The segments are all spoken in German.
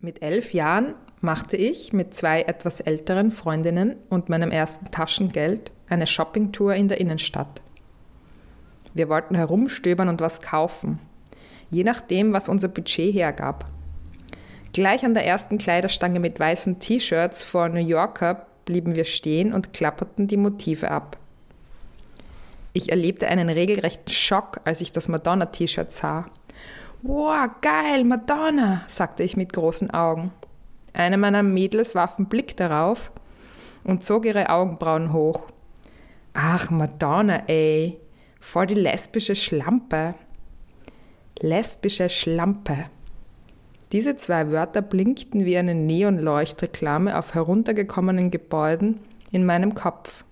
Mit elf Jahren machte ich mit zwei etwas älteren Freundinnen und meinem ersten Taschengeld eine Shoppingtour in der Innenstadt. Wir wollten herumstöbern und was kaufen, je nachdem, was unser Budget hergab. Gleich an der ersten Kleiderstange mit weißen T-Shirts vor New Yorker blieben wir stehen und klapperten die Motive ab. Ich erlebte einen regelrechten Schock, als ich das Madonna-T-Shirt sah. Wow, geil, Madonna, sagte ich mit großen Augen. Eine meiner Mädels warf einen Blick darauf und zog ihre Augenbrauen hoch. Ach, Madonna, ey, voll die lesbische Schlampe. Lesbische Schlampe. Diese zwei Wörter blinkten wie eine Neonleuchtreklame auf heruntergekommenen Gebäuden in meinem Kopf.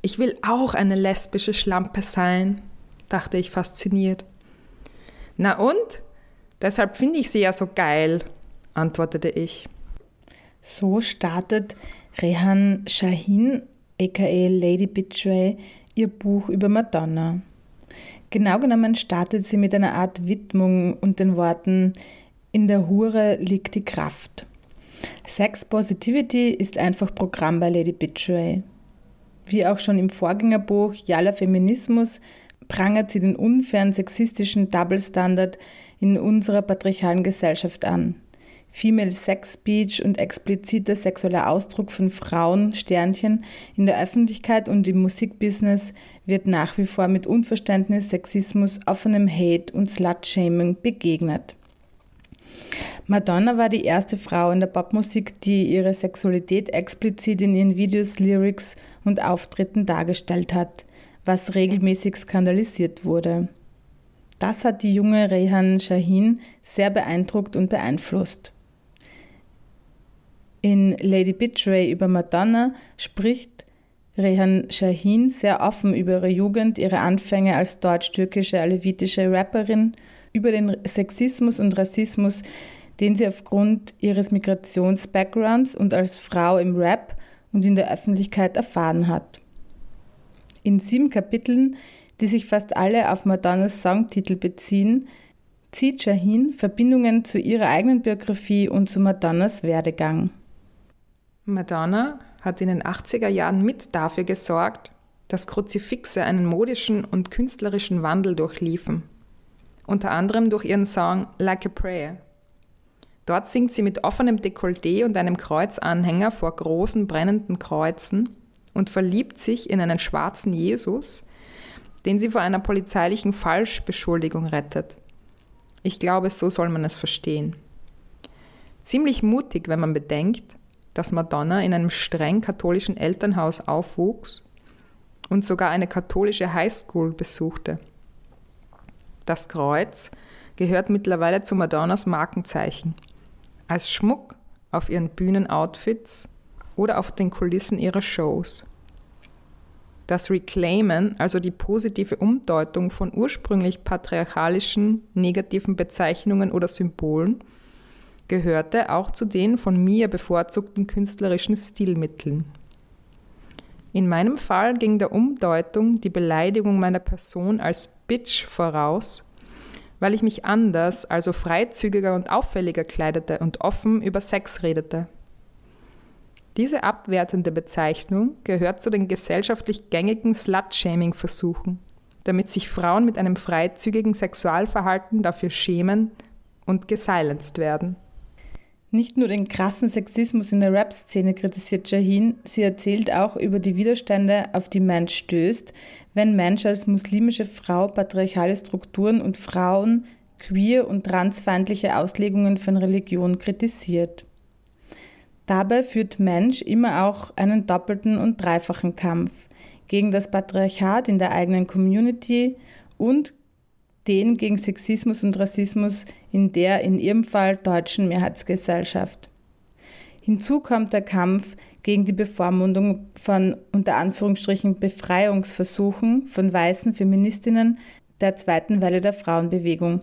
Ich will auch eine lesbische Schlampe sein, dachte ich fasziniert. Na und? Deshalb finde ich sie ja so geil, antwortete ich. So startet Rehan Shahin, aka Lady Betray, ihr Buch über Madonna. Genau genommen startet sie mit einer Art Widmung und den Worten In der Hure liegt die Kraft. Sex Positivity ist einfach Programm bei Lady Betray. Wie auch schon im Vorgängerbuch Jalla Feminismus prangert sie den unfairen sexistischen Double Standard in unserer patriarchalen Gesellschaft an. Female Sex Speech und expliziter sexueller Ausdruck von Frauen, Sternchen, in der Öffentlichkeit und im Musikbusiness wird nach wie vor mit Unverständnis, Sexismus, offenem Hate und Slut-Shaming begegnet. Madonna war die erste Frau in der Popmusik, die ihre Sexualität explizit in ihren Videos, Lyrics und Auftritten dargestellt hat, was regelmäßig skandalisiert wurde. Das hat die junge Rehan Shahin sehr beeindruckt und beeinflusst. In Lady Betray über Madonna spricht Rehan Shahin sehr offen über ihre Jugend, ihre Anfänge als deutsch-türkische alevitische Rapperin, über den Sexismus und Rassismus, den sie aufgrund ihres Migrations-Backgrounds und als Frau im Rap und in der Öffentlichkeit erfahren hat. In sieben Kapiteln, die sich fast alle auf Madonnas Songtitel beziehen, zieht Shahin Verbindungen zu ihrer eigenen Biografie und zu Madonnas Werdegang. Madonna hat in den 80er Jahren mit dafür gesorgt, dass Kruzifixe einen modischen und künstlerischen Wandel durchliefen. Unter anderem durch ihren Song Like a Prayer. Dort singt sie mit offenem Dekolleté und einem Kreuzanhänger vor großen brennenden Kreuzen und verliebt sich in einen schwarzen Jesus, den sie vor einer polizeilichen Falschbeschuldigung rettet. Ich glaube, so soll man es verstehen. Ziemlich mutig, wenn man bedenkt, dass Madonna in einem streng katholischen Elternhaus aufwuchs und sogar eine katholische Highschool besuchte. Das Kreuz gehört mittlerweile zu Madonnas Markenzeichen. Als Schmuck auf ihren Bühnenoutfits oder auf den Kulissen ihrer Shows. Das Reclaimen, also die positive Umdeutung von ursprünglich patriarchalischen negativen Bezeichnungen oder Symbolen, gehörte auch zu den von mir bevorzugten künstlerischen Stilmitteln. In meinem Fall ging der Umdeutung die Beleidigung meiner Person als Bitch voraus, weil ich mich anders, also freizügiger und auffälliger kleidete und offen über Sex redete. Diese abwertende Bezeichnung gehört zu den gesellschaftlich gängigen Slut-Shaming-Versuchen, damit sich Frauen mit einem freizügigen Sexualverhalten dafür schämen und gesilenced werden. Nicht nur den krassen Sexismus in der Rap-Szene kritisiert Jahin, sie erzählt auch über die Widerstände, auf die Mensch stößt, wenn Mensch als muslimische Frau patriarchale Strukturen und Frauen, queer und transfeindliche Auslegungen von Religion kritisiert. Dabei führt Mensch immer auch einen doppelten und dreifachen Kampf gegen das Patriarchat in der eigenen Community und den gegen Sexismus und Rassismus in der in ihrem Fall deutschen Mehrheitsgesellschaft. Hinzu kommt der Kampf gegen die Bevormundung von unter Anführungsstrichen Befreiungsversuchen von weißen Feministinnen der zweiten Welle der Frauenbewegung,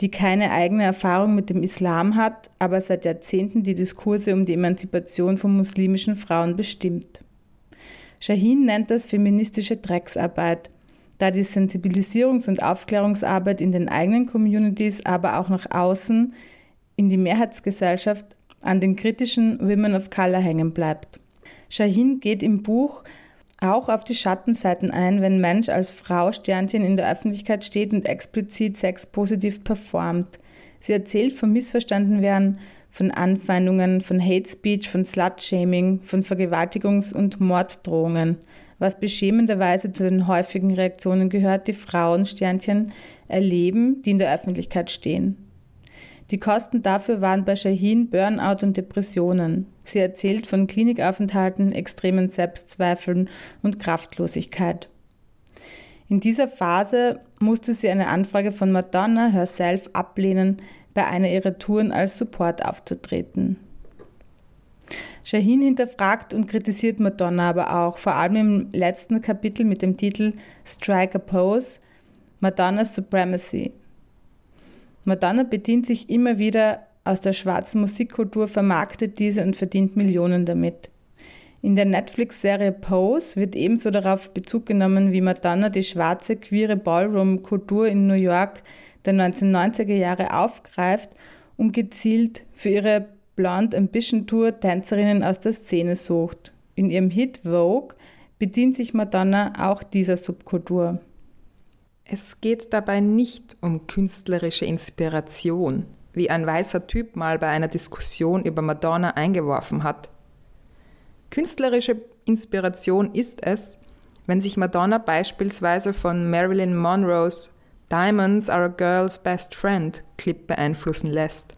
die keine eigene Erfahrung mit dem Islam hat, aber seit Jahrzehnten die Diskurse um die Emanzipation von muslimischen Frauen bestimmt. Shahin nennt das feministische Drecksarbeit da die Sensibilisierungs- und Aufklärungsarbeit in den eigenen Communities, aber auch nach außen in die Mehrheitsgesellschaft an den kritischen Women of Color hängen bleibt. Shahin geht im Buch auch auf die Schattenseiten ein, wenn Mensch als Frau Sternchen in der Öffentlichkeit steht und explizit sexpositiv performt. Sie erzählt vom missverstanden werden, von Anfeindungen, von Hate Speech, von Slut-Shaming, von Vergewaltigungs- und Morddrohungen, was beschämenderweise zu den häufigen Reaktionen gehört, die Frauen Sternchen erleben, die in der Öffentlichkeit stehen. Die Kosten dafür waren bei Shahin Burnout und Depressionen. Sie erzählt von Klinikaufenthalten, extremen Selbstzweifeln und Kraftlosigkeit. In dieser Phase musste sie eine Anfrage von Madonna herself ablehnen, bei einer ihrer Touren als Support aufzutreten. Shahin hinterfragt und kritisiert Madonna aber auch, vor allem im letzten Kapitel mit dem Titel Strike a Pose, Madonna's Supremacy. Madonna bedient sich immer wieder aus der schwarzen Musikkultur, vermarktet diese und verdient Millionen damit. In der Netflix-Serie Pose wird ebenso darauf Bezug genommen, wie Madonna die schwarze queere Ballroom-Kultur in New York der 1990er Jahre aufgreift und gezielt für ihre Blonde Ambition Tour Tänzerinnen aus der Szene sucht. In ihrem Hit Vogue bedient sich Madonna auch dieser Subkultur. Es geht dabei nicht um künstlerische Inspiration, wie ein weißer Typ mal bei einer Diskussion über Madonna eingeworfen hat. Künstlerische Inspiration ist es, wenn sich Madonna beispielsweise von Marilyn Monroes Diamonds are a girl's best friend Clip beeinflussen lässt.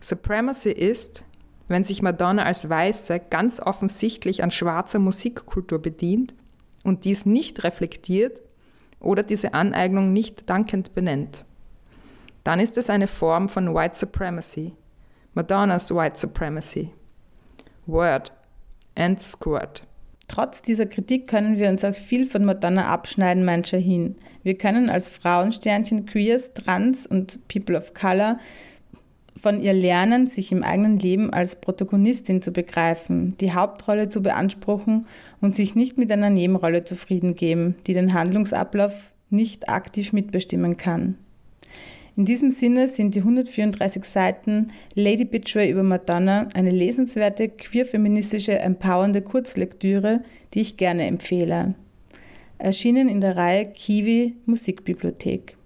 Supremacy ist, wenn sich Madonna als Weiße ganz offensichtlich an schwarzer Musikkultur bedient und dies nicht reflektiert oder diese Aneignung nicht dankend benennt. Dann ist es eine Form von White Supremacy, Madonnas White Supremacy. Word and Squirt. Trotz dieser Kritik können wir uns auch viel von Madonna abschneiden, meint hin. Wir können als Frauensternchen, Queers, Trans und People of Color von ihr lernen, sich im eigenen Leben als Protagonistin zu begreifen, die Hauptrolle zu beanspruchen und sich nicht mit einer Nebenrolle zufrieden geben, die den Handlungsablauf nicht aktiv mitbestimmen kann. In diesem Sinne sind die 134 Seiten Lady Betray über Madonna eine lesenswerte, queer-feministische, empowernde Kurzlektüre, die ich gerne empfehle. Erschienen in der Reihe Kiwi Musikbibliothek.